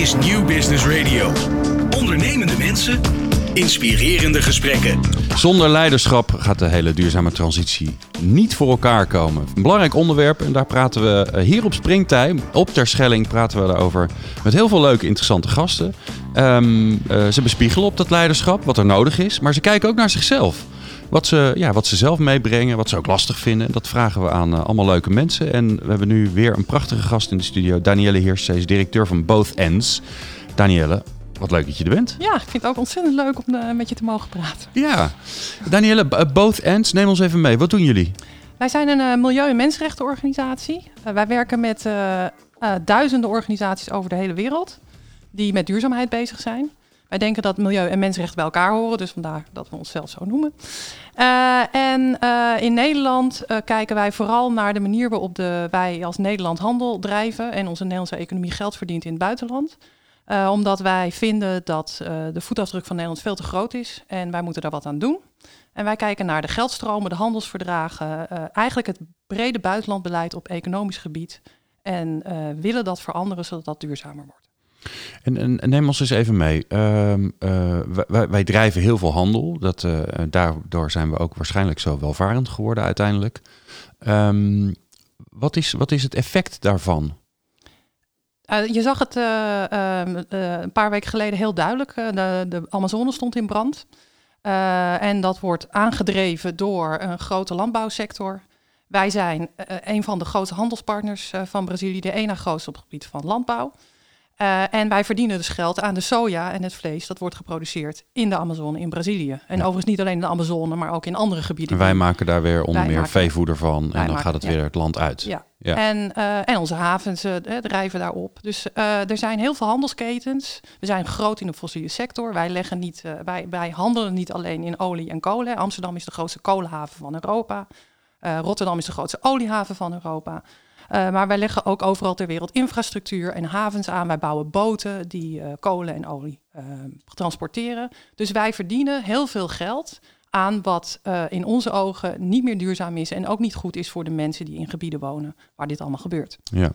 is Nieuw Business Radio. Ondernemende mensen, inspirerende gesprekken. Zonder leiderschap gaat de hele duurzame transitie niet voor elkaar komen. Een belangrijk onderwerp en daar praten we eh, hier op Springtime, op Terschelling, praten we daarover met heel veel leuke, interessante gasten. Ehm, eh, ze bespiegelen op dat leiderschap, wat er nodig is, maar ze kijken ook naar zichzelf. Wat ze, ja, wat ze zelf meebrengen, wat ze ook lastig vinden. Dat vragen we aan eh, allemaal leuke mensen. En we hebben nu weer een prachtige gast in de studio. Danielle Heers, zij is directeur van Both Ends. Danielle, wat leuk dat je er bent. Ja, ik vind het ook ontzettend leuk om uh, met je te mogen praten. Ja, Danielle, Both Ends, neem ons even mee. Wat doen jullie? Wij zijn een uh, milieu- en mensenrechtenorganisatie. wij werken met duizenden organisaties over de hele wereld die met duurzaamheid bezig zijn. Wij denken dat milieu en mensenrechten bij elkaar horen, dus vandaar dat we onszelf zo noemen. Uh, en uh, in Nederland uh, kijken wij vooral naar de manier waarop de, wij als Nederland handel drijven en onze Nederlandse economie geld verdient in het buitenland. omdat wij vinden dat de voetafdruk van Nederland veel te groot is en wij moeten daar wat aan doen. En wij kijken naar de geldstromen, de handelsverdragen, eigenlijk het brede buitenlandbeleid op economisch gebied. En willen dat veranderen zodat dat duurzamer wordt. En, en, neem ons eens even mee. Uh, uh, wij, drijven heel veel handel. Dat, uh, daardoor zijn we ook waarschijnlijk zo welvarend geworden uiteindelijk. Um, wat, is, wat is het effect daarvan? je zag het ehm, een paar weken geleden heel duidelijk. de, de Amazone stond in brand. en dat wordt aangedreven door een grote landbouwsector. Wij zijn een van de grootste handelspartners van Brazilië, de ene grootste op het gebied van landbouw. Uh, en wij verdienen dus geld aan de soja en het vlees dat wordt geproduceerd in de Amazone in Brazilië. En overigens niet alleen in de Amazone, maar ook in andere gebieden. En wij maken daar weer onder meer veevoeder van en dan gaat het weer het land uit. Ja, ja. En, uh, en onze havens uh, drijven daarop. Dus er zijn heel veel handelsketens. We zijn groot in de fossiele sector. Wij, leggen niet, wij, wij handelen niet alleen in olie en kolen. Amsterdam is de grootste kolenhaven van Europa. Rotterdam is de grootste oliehaven van Europa. Uh, maar wij leggen ook overal ter wereld infrastructuur en havens aan. Wij bouwen boten die uh, kolen en olie uh, transporteren. Dus wij verdienen heel veel geld aan wat in onze ogen niet meer duurzaam is en ook niet goed is voor de mensen die in gebieden wonen waar dit allemaal gebeurt. Ja,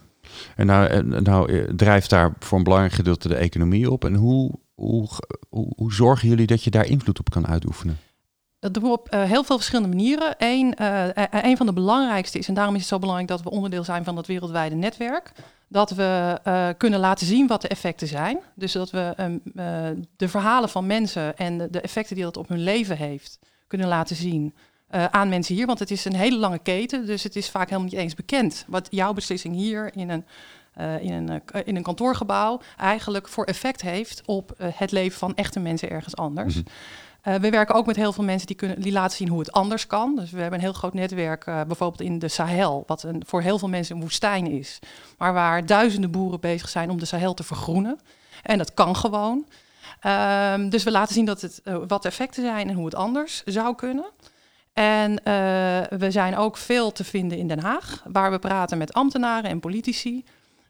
en nou, nou drijft daar voor een belangrijk gedeelte de economie op. En hoe, hoe, hoe zorgen jullie dat je daar invloed op kan uitoefenen? Dat doen we op uh, heel veel verschillende manieren. Eén uh, een van de belangrijkste is, en daarom is het zo belangrijk dat we onderdeel zijn van dat wereldwijde netwerk, dat we kunnen laten zien wat de effecten zijn. Dus dat we um, de verhalen van mensen en de, effecten die dat op hun leven heeft, kunnen laten zien aan mensen hier. Want het is een hele lange keten, dus het is vaak helemaal niet eens bekend wat jouw beslissing hier in een in, een, in een kantoorgebouw eigenlijk voor effect heeft op het leven van echte mensen ergens anders. -hmm. Uh, we werken ook met heel veel mensen die, kunnen, die laten zien hoe het anders kan. Dus we hebben een heel groot netwerk, uh, bijvoorbeeld in de Sahel, wat een, voor heel veel mensen een woestijn is. Maar waar duizenden boeren bezig zijn om de Sahel te vergroenen. En dat kan gewoon. Um, dus we laten zien dat het, uh, wat de effecten zijn en hoe het anders zou kunnen. En we zijn ook veel te vinden in Den Haag, waar we praten met ambtenaren en politici.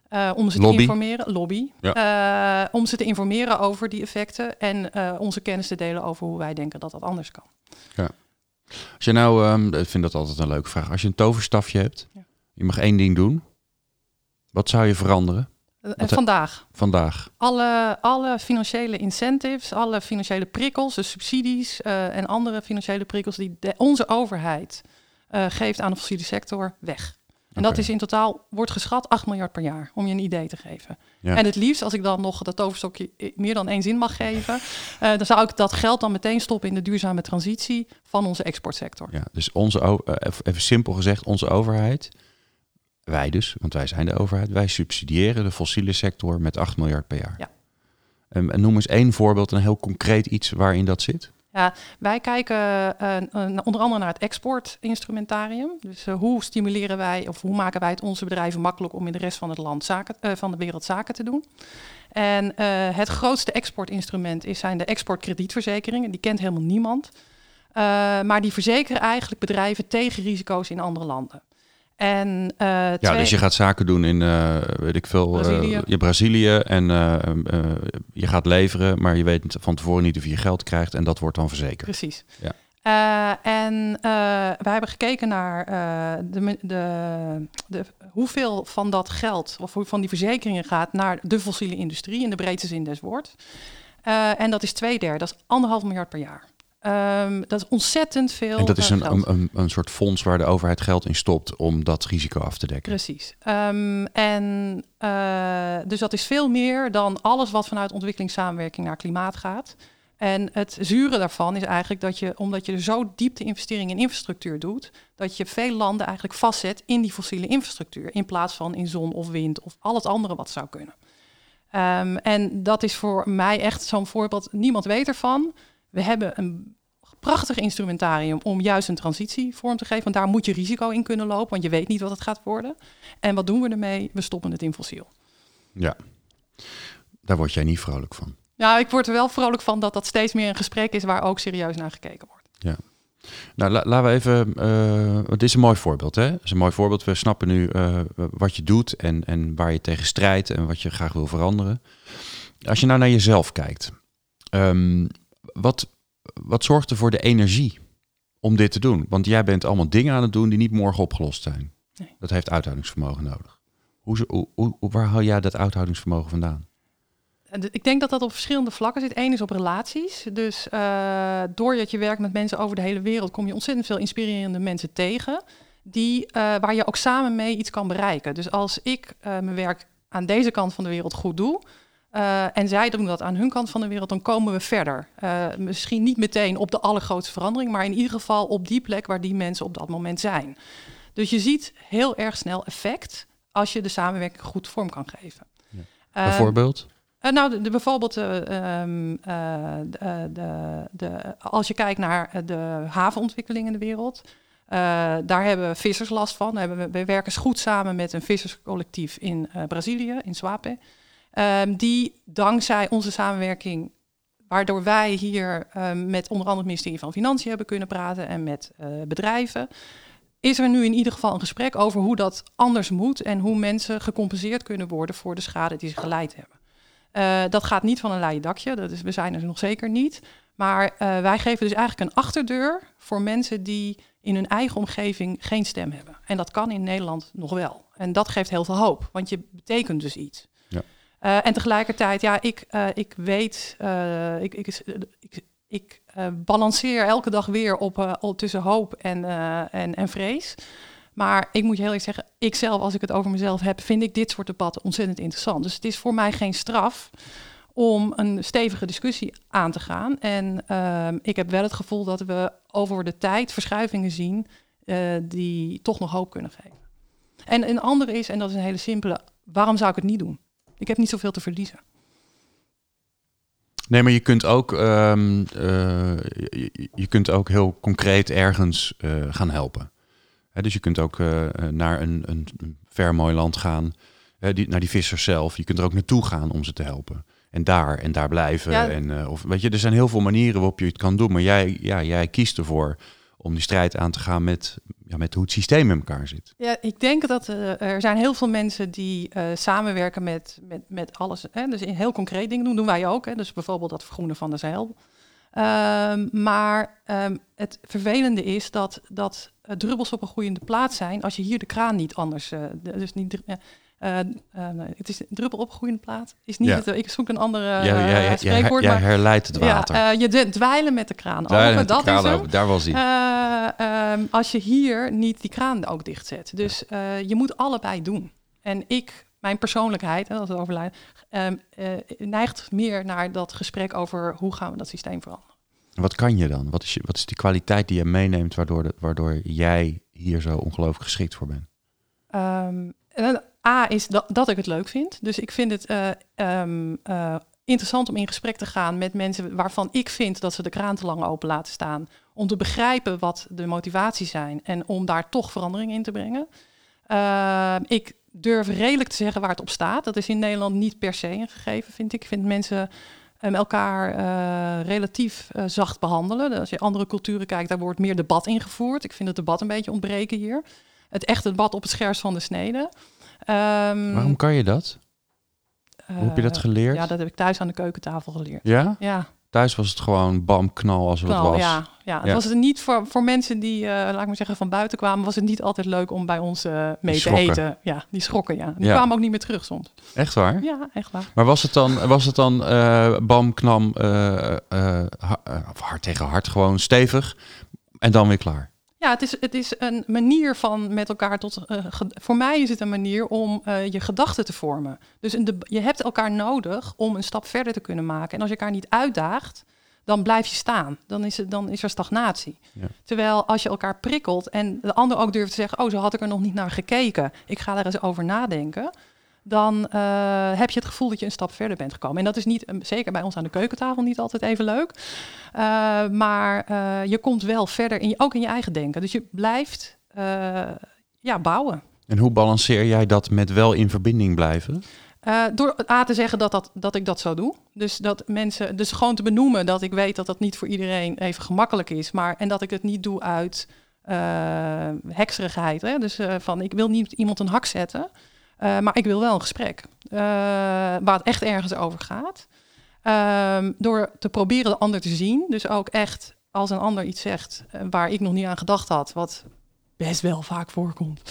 Uh, om ze lobby. te informeren, lobby, ja. uh, om ze te informeren over die effecten en uh, onze kennis te delen over hoe wij denken dat dat anders kan. Ja. Als je nou, um, ik vind dat altijd een leuke vraag. Als je een toverstafje hebt, ja. je mag één ding doen. Wat zou je veranderen? Wat vandaag. Vandaag. Alle, alle financiële incentives, alle financiële prikkels, dus subsidies en andere financiële prikkels die de, onze overheid geeft aan de fossiele sector, weg. En okay. dat is in totaal, wordt geschat 8 miljard per jaar, om je een idee te geven. Ja. En het liefst, als ik dan nog dat toverstokje meer dan één zin mag geven, uh, dan zou ik dat geld dan meteen stoppen in de duurzame transitie van onze exportsector. Ja, dus onze, uh, even simpel gezegd, onze overheid, wij dus, want wij zijn de overheid, wij subsidiëren de fossiele sector met 8 miljard per jaar. Ja. Um, en noem eens één voorbeeld, een heel concreet iets waarin dat zit. Wij kijken uh, onder andere naar het exportinstrumentarium. Dus uh, hoe stimuleren wij of hoe maken wij het onze bedrijven makkelijk om in de rest van het land zaken, uh, van de wereld zaken te doen. En het grootste exportinstrument is, zijn de exportkredietverzekeringen. Die kent helemaal niemand. maar die verzekeren eigenlijk bedrijven tegen risico's in andere landen. En, uh, ja, twee... dus je gaat zaken doen in, uh, weet ik veel, Brazilië, uh, je Brazilië en je gaat leveren, maar je weet van tevoren niet of je geld krijgt en dat wordt dan verzekerd. Precies. Ja. En wij hebben gekeken naar de, de, de, hoeveel van dat geld, of van die verzekeringen gaat naar de fossiele industrie in de breedste zin des woord. en dat is twee derde, dat is anderhalf miljard per jaar. Um, dat is ontzettend veel. En dat is een, een, een, een, soort fonds waar de overheid geld in stopt om dat risico af te dekken. Precies. Um, en dus dat is veel meer dan alles wat vanuit ontwikkelingssamenwerking naar klimaat gaat. En het zure daarvan is eigenlijk dat je, omdat je er zo diep de investering in infrastructuur doet, dat je veel landen eigenlijk vastzet in die fossiele infrastructuur, in plaats van in zon of wind of al het andere wat zou kunnen. Um, en dat is voor mij echt zo'n voorbeeld. Niemand weet ervan. We hebben een prachtig instrumentarium om juist een transitie vorm te geven. Want daar moet je risico in kunnen lopen, want je weet niet wat het gaat worden. En wat doen we ermee? We stoppen het in fossiel. Ja, daar word jij niet vrolijk van. Nou, ik word er wel vrolijk van dat dat steeds meer een gesprek is waar ook serieus naar gekeken wordt. Ja. Nou, laten we even. Uh, het is een mooi voorbeeld, hè? Het is een mooi voorbeeld. We snappen nu uh, wat je doet en, en waar je tegen strijdt en wat je graag wil veranderen. Als je nou naar jezelf kijkt, um, wat, wat zorgt er voor de energie om dit te doen? Want jij bent allemaal dingen aan het doen die niet morgen opgelost zijn. Nee. Dat heeft uithoudingsvermogen nodig. Hoe, hoe, hoe, waar haal jij dat uithoudingsvermogen vandaan? Ik denk dat dat op verschillende vlakken zit. Eén is op relaties. Dus uh, doordat je werkt met mensen over de hele wereld, kom je ontzettend veel inspirerende mensen tegen. Die, uh, waar je ook samen mee iets kan bereiken. Dus als ik uh, mijn werk aan deze kant van de wereld goed doe. En zij doen dat aan hun kant van de wereld, dan komen we verder. misschien niet meteen op de allergrootste verandering, maar in ieder geval op die plek waar die mensen op dat moment zijn. Dus je ziet heel erg snel effect als je de samenwerking goed vorm kan geven. Ja. Bijvoorbeeld? Uh, nou, de, bijvoorbeeld, um, de, als je kijkt naar de havenontwikkeling in de wereld, daar hebben vissers last van. We, we werken goed samen met een visserscollectief in Brazilië, in Swape, um, die dankzij onze samenwerking, waardoor wij hier um, met onder andere het ministerie van Financiën hebben kunnen praten en met bedrijven, is er nu in ieder geval een gesprek over hoe dat anders moet en hoe mensen gecompenseerd kunnen worden voor de schade die ze geleid hebben. Uh, dat gaat niet van een leien dakje, dat is, we zijn er nog zeker niet. Maar uh, wij geven dus eigenlijk een achterdeur voor mensen die in hun eigen omgeving geen stem hebben. En dat kan in Nederland nog wel. En dat geeft heel veel hoop, want je betekent dus iets. Uh, en tegelijkertijd, ja, ik, ik weet, ik, ik, ik, ik balanceer elke dag weer op, tussen hoop en, en, en vrees. Maar ik moet je heel eerlijk zeggen, ik zelf, als ik het over mezelf heb, vind ik dit soort debatten ontzettend interessant. Dus het is voor mij geen straf om een stevige discussie aan te gaan. En uh, ik heb wel het gevoel dat we over de tijd verschuivingen zien die toch nog hoop kunnen geven. En een andere is, en dat is een hele simpele, waarom zou ik het niet doen? Ik heb niet zoveel te verliezen. Nee, maar je kunt ook, um, uh, je, je, kunt ook heel concreet ergens gaan helpen dus je kunt ook uh, naar een, een, ver mooi land gaan, die, naar die vissers zelf. Je kunt er ook naartoe gaan om ze te helpen. En daar en daar blijven. En, of, weet je, er zijn heel veel manieren waarop je het kan doen. Maar jij, ja, jij kiest ervoor om die strijd aan te gaan met, ja, met hoe het systeem in elkaar zit. Ja, ik denk dat uh, er zijn heel veel mensen die uh, samenwerken met, met, met alles. Hè? Dus in heel concreet dingen doen, doen wij ook. Hè? Dus bijvoorbeeld dat vergroenen van de zeil. Um, maar um, het vervelende is dat, dat uh, druppels op een groeiende plaats zijn als je hier de kraan niet anders. Dus niet. Uh, nee, het is druppel op een groeiende plaat. Is niet ja. het, ik zoek een andere ja, ja, ja, spreekwoord. Ja, herleidt het water. Ja, je dweilen met de kraan open. dat kraan is open, daar was hij. Um, als je hier niet die kraan ook dichtzet. Dus je moet allebei doen. En ik, mijn persoonlijkheid, hè, dat het overlijden, um, neigt meer naar dat gesprek over hoe gaan we dat systeem veranderen. Wat kan je dan? Wat is, je, wat is die kwaliteit die je meeneemt waardoor, de, waardoor jij hier zo ongelooflijk geschikt voor bent? Um, A is dat, dat ik het leuk vind. Dus ik vind het uh, um, uh, interessant om in gesprek te gaan met mensen waarvan ik vind dat ze de kraan te lang open laten staan. Om te begrijpen wat de motivaties zijn en om daar toch verandering in te brengen. Uh, ik durf redelijk te zeggen waar het op staat. Dat is in Nederland niet per se een gegeven, vind ik. Ik vind mensen um, elkaar uh, relatief zacht behandelen. Als je andere culturen kijkt, daar wordt meer debat ingevoerd. Ik vind het debat een beetje ontbreken hier. Het echte debat op het scherst van de snede. Um, Waarom kan je dat? Hoe heb je dat uh, geleerd? Ja, dat heb ik thuis aan de keukentafel geleerd. Ja? Ja. Thuis was het gewoon bam, knal als het Knal, was. ja, ja. Het Ja. was het niet voor, voor mensen die, eh, laat ik maar zeggen, van buiten kwamen, was het niet altijd leuk om bij ons eh, mee te eten. Ja, die schrokken, ja. Die Ja. kwamen ook niet meer terug soms. Echt waar? Ja, echt waar. Maar was het dan, was het dan eh, bam, knam, eh, eh, eh, hard tegen hard, gewoon stevig en dan weer klaar? Ja, het is, het is een manier van met elkaar tot. eh, voor mij is het een manier om eh, je gedachten te vormen. Dus een je hebt elkaar nodig om een stap verder te kunnen maken. En als je elkaar niet uitdaagt, dan blijf je staan. Dan is, het, dan is er stagnatie. Ja. Terwijl als je elkaar prikkelt en de ander ook durft te zeggen: Oh, zo had ik er nog niet naar gekeken. Ik ga daar eens over nadenken. Dan eh, heb je het gevoel dat je een stap verder bent gekomen. En dat is niet, eh, zeker bij ons aan de keukentafel, niet altijd even leuk. Eh, maar je komt wel verder, in je, ook in je eigen denken. Dus je blijft ja, bouwen. En hoe balanceer jij dat met wel in verbinding blijven? Door A te zeggen dat, dat, dat ik dat zo doe. Dus dat mensen, dus gewoon te benoemen dat ik weet dat dat niet voor iedereen even gemakkelijk is. Maar, en dat ik het niet doe uit eh hekserigheid. Hè? Dus van ik wil niet iemand een hak zetten. Eh, maar ik wil wel een gesprek. eh, waar het echt ergens over gaat. Ehm, door te proberen de ander te zien. Dus ook echt als een ander iets zegt eh, waar ik nog niet aan gedacht had. Wat best wel vaak voorkomt.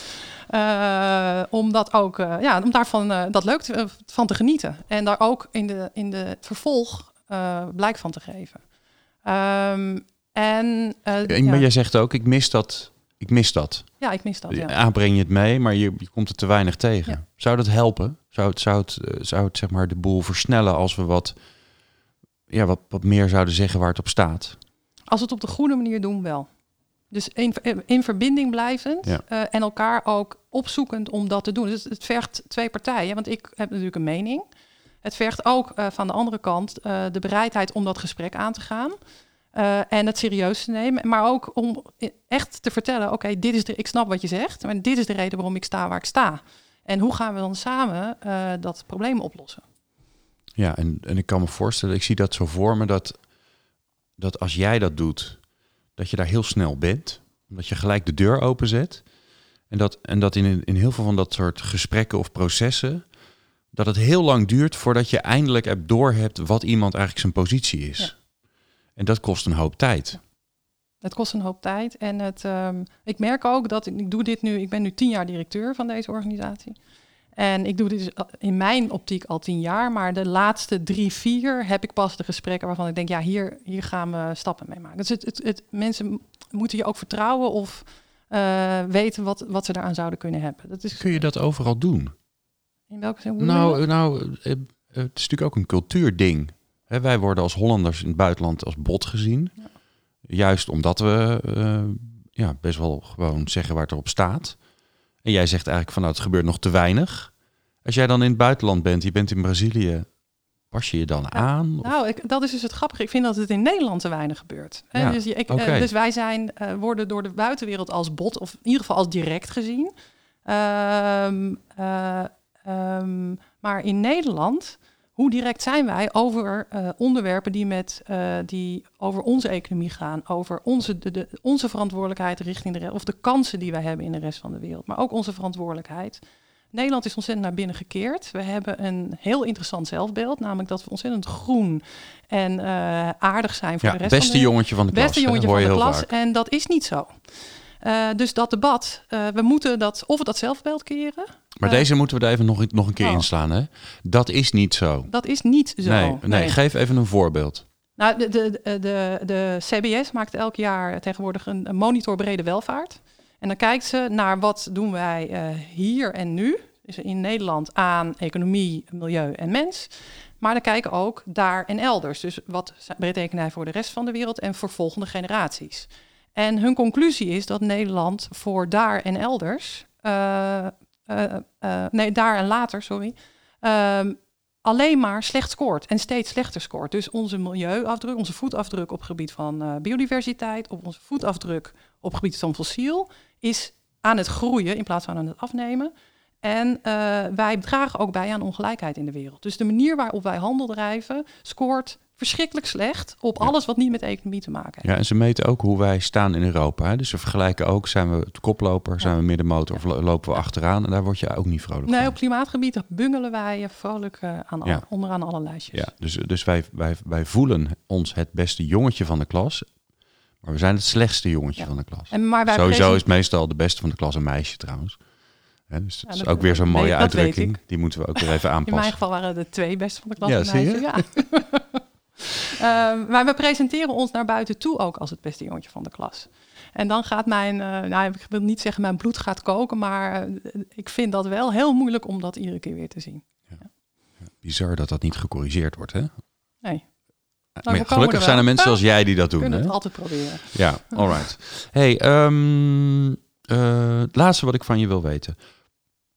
Om dat ook, ja, om daarvan dat leuk te, van te genieten. En daar ook in de, in de vervolg blijk van te geven. Ehm, en Ja, ja, Maar jij zegt ook, ik mis dat. Ik mis dat. ja, ik mis dat. Ja. Breng je het mee, maar je, je komt er te weinig tegen. Ja. Zou dat helpen? Zou het, zou het, eh, zou het zeg maar, de boel versnellen als we wat, ja, wat, wat meer zouden zeggen waar het op staat? Als we het op de goede manier doen, wel. Dus in, in verbinding blijvend Ja. eh, en elkaar ook opzoekend om dat te doen. Dus het, het vergt twee partijen, want ik heb natuurlijk een mening. Het vergt ook eh, van de andere kant de bereidheid om dat gesprek aan te gaan. Eh, en het serieus te nemen. Maar ook om echt te vertellen: oké, dit is de, ik snap wat je zegt, maar dit is de reden waarom ik sta waar ik sta. En hoe gaan we dan samen eh, dat probleem oplossen? Ja, en, en ik kan me voorstellen, ik zie dat zo voor me, dat, dat als jij dat doet, dat je daar heel snel bent. Omdat je gelijk de deur openzet. En dat, en dat in, in heel veel van dat soort gesprekken of processen, dat het heel lang duurt voordat je eindelijk hebt doorhebt wat iemand eigenlijk zijn positie is. Ja. En dat kost een hoop tijd. Het kost een hoop tijd. En het, ehm, ik merk ook dat ik, ik doe dit nu, ik ben nu tien jaar directeur van deze organisatie. En ik doe dit dus in mijn optiek al tien jaar. Maar de laatste drie, vier heb ik pas de gesprekken waarvan ik denk, ja, hier, hier gaan we stappen mee maken. Dus het, het, het, mensen moeten je ook vertrouwen of eh, weten wat, wat ze daaraan zouden kunnen hebben. Dat is, Kun je dat overal doen? in welke zin? Nou, nou eh, eh, het is natuurlijk ook een cultuurding. Hè, wij worden als Hollanders in het buitenland als bot gezien. Ja. Juist omdat we eh, ja, best wel gewoon zeggen waar het erop staat. En jij zegt eigenlijk van nou, het gebeurt nog te weinig. Als jij dan in het buitenland bent, je bent in Brazilië, pas je je dan aan? Of- Nou, ik, dat is dus het grappige. Ik vind dat het in Nederland te weinig gebeurt. Hè, Ja, dus, ik, eh, dus wij zijn, eh, worden door de buitenwereld als bot, of in ieder geval als direct gezien. Ehm, eh, ehm, maar in Nederland, hoe direct zijn wij over eh, onderwerpen die, met, eh, die over onze economie gaan, over onze, de, de- onze verantwoordelijkheid richting de rest, of de kansen die wij hebben in de rest van de wereld, maar ook onze verantwoordelijkheid. Nederland is ontzettend naar binnen gekeerd. We hebben een heel interessant zelfbeeld, namelijk dat we ontzettend groen en eh, aardig zijn voor ja, de rest van beste de jongetje van de klas. beste jongetje van de klas. vaak. En dat is niet zo. Eh, dus dat debat, eh, we moeten dat, of dat zelfbeeld keren, Maar eh, deze moeten we er even nog, nog een keer oh. inslaan. Hè? Dat is niet zo. dat is niet zo. Nee, nee, geef even een voorbeeld. Nou, de, de, de, de, CBS maakt elk jaar tegenwoordig een, een monitor brede welvaart. En dan kijkt ze naar wat doen wij hier en nu, dus in Nederland, aan economie, milieu en mens. Maar dan kijken ook daar en elders. Dus wat betekent hij voor de rest van de wereld en voor volgende generaties. En hun conclusie is dat Nederland voor daar en elders, eh, eh, eh, nee, daar en later, sorry, ehm, alleen maar slecht scoort en steeds slechter scoort. Dus onze milieuafdruk, onze voetafdruk op gebied van biodiversiteit, op onze voetafdruk op gebied van fossiel, is aan het groeien in plaats van aan het afnemen. En wij dragen ook bij aan ongelijkheid in de wereld. Dus de manier waarop wij handel drijven, scoort verschrikkelijk slecht op alles wat niet met economie te maken heeft. Ja, en ze meten ook hoe wij staan in Europa. Hè? Dus ze vergelijken ook, zijn we het koploper, zijn we middenmotor of lo- lopen we achteraan? En daar word je ook niet vrolijk Nee, van. op klimaatgebied bungelen wij vrolijk eh, aan onderaan alle lijstjes. Ja, dus, dus wij, wij, wij voelen ons het beste jongetje van de klas. Maar we zijn het slechtste jongetje Ja. van de klas. En, maar wij Sowieso present- is meestal de beste van de klas een meisje trouwens. Dus dat Ja, is dat- ook weer zo'n mooie weet- uitdrukking. Die moeten we ook weer even In mijn aanpassen. geval waren de twee beste van de klas. Ja, een zie je? meisje, Ja. Ehm, maar we presenteren ons naar buiten toe ook als het beste jongetje van de klas. En dan gaat mijn, eh, nou, ik wil niet zeggen mijn bloed gaat koken, maar eh, ik vind dat wel heel moeilijk om dat iedere keer weer te zien. Bizar dat dat niet gecorrigeerd wordt, hè? Nee, Maar we ja, komen gelukkig er zijn er mensen Ja, zoals jij die dat we doen. kunnen Hè? het altijd proberen. Ja, alright. Hey, ehm, eh, het laatste wat ik van je wil weten.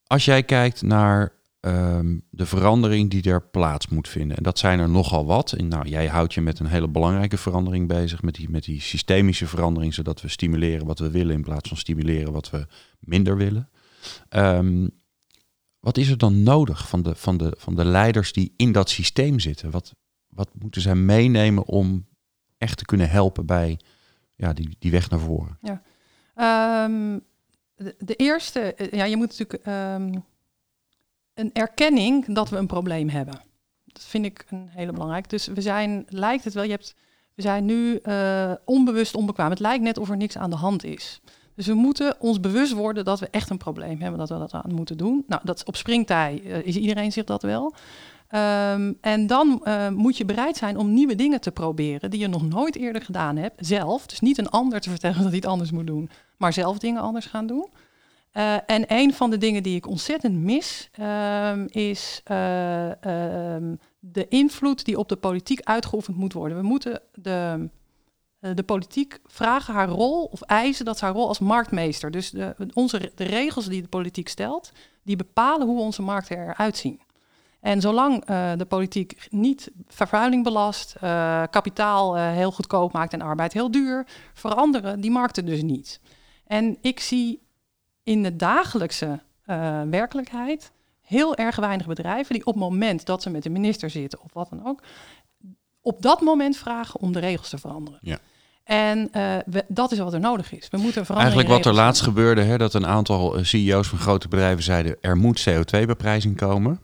Als jij kijkt naar ehm, de verandering die er plaats moet vinden. En dat zijn er nogal wat. En nou, jij houdt je met een hele belangrijke verandering bezig. Met die, met die systemische verandering. Zodat we stimuleren wat we willen in plaats van stimuleren wat we minder willen. Ehm, wat is er dan nodig van de, van, de, van de leiders die in dat systeem zitten? Wat, wat moeten zij meenemen om echt te kunnen helpen bij ja, die, die weg naar voren? Ehm, de, eerste, eh, ja, je moet natuurlijk een erkenning dat we een probleem hebben. Dat vind ik een hele belangrijk. Dus we zijn, lijkt het wel, je hebt, we zijn nu eh, onbewust onbekwaam. Het lijkt net of er niks aan de hand is. Dus we moeten ons bewust worden dat we echt een probleem hebben, dat we dat aan moeten doen. Nou, dat op springtij eh, is iedereen zich dat wel. Ehm, en dan eh, moet je bereid zijn om nieuwe dingen te proberen die je nog nooit eerder gedaan hebt, zelf. Dus niet een ander te vertellen dat hij het anders moet doen, maar zelf dingen anders gaan doen. Eh, en een van de dingen die ik ontzettend mis, ehm, is eh, ehm, de invloed die op de politiek uitgeoefend moet worden. We moeten de, eh, de politiek vragen haar rol of eisen dat haar rol als marktmeester. Dus de, onze, de regels die de politiek stelt, die bepalen hoe onze markten eruit zien. En zolang de politiek niet vervuiling belast, kapitaal heel goedkoop maakt en arbeid heel duur, veranderen die markten dus niet. En ik zie in de dagelijkse eh, werkelijkheid heel erg weinig bedrijven die op het moment dat ze met de minister zitten of wat dan ook, op dat moment vragen om de regels te veranderen. Ja. En eh, we- dat is wat er nodig is. We moeten veranderen. Eigenlijk wat er laatst gebeurde, hè, dat een aantal eh, CEO's van grote bedrijven zeiden er moet CO2-beprijzing komen.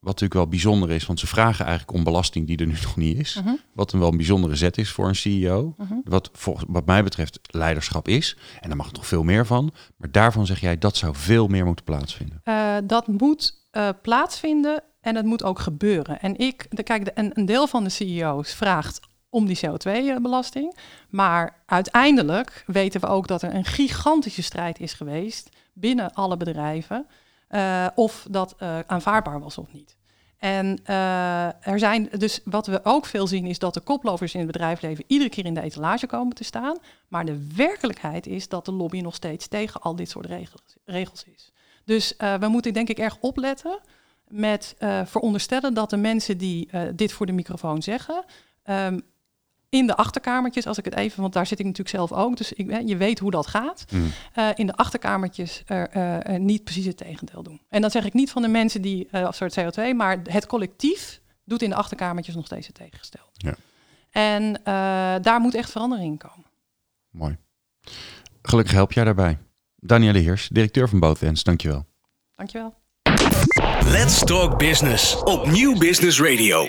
Wat natuurlijk wel bijzonder is, want ze vragen eigenlijk om belasting die er nu nog niet is. Mhm. Wat een wel een bijzondere zet is voor een CEO. Mhm. Wat volgens, wat mij betreft leiderschap is. En daar mag nog veel meer van. Maar daarvan zeg jij dat zou veel meer moeten plaatsvinden. Eh, dat moet eh, plaatsvinden en het moet ook gebeuren. En ik, de, kijk, de, een, een deel van de CEO's vraagt om die CO2-belasting. Maar uiteindelijk weten we ook dat er een gigantische strijd is geweest binnen alle bedrijven. Eh, of dat eh, aanvaardbaar was of niet. En eh, er zijn dus wat we ook veel zien is dat de koplovers in het bedrijfsleven iedere keer in de etalage komen te staan. Maar de werkelijkheid is dat de lobby nog steeds tegen al dit soort regels, regels is. Dus we moeten denk ik erg opletten met veronderstellen dat de mensen die dit voor de microfoon zeggen, ehm, in de achterkamertjes, als ik het even, want daar zit ik natuurlijk zelf ook, dus ik, je weet hoe dat gaat, Mm. eh, in de achterkamertjes er, eh, er niet precies het tegendeel doen. En dat zeg ik niet van de mensen die, eh, als soort CO2, maar het collectief doet in de achterkamertjes nog steeds het tegengestelde. Ja. En eh, daar moet echt verandering in komen. Mooi. Gelukkig help jij daarbij. Danielle Heers, directeur van Both Ends, dankjewel. Dankjewel. Let's Talk Business op Nieuw Business Radio.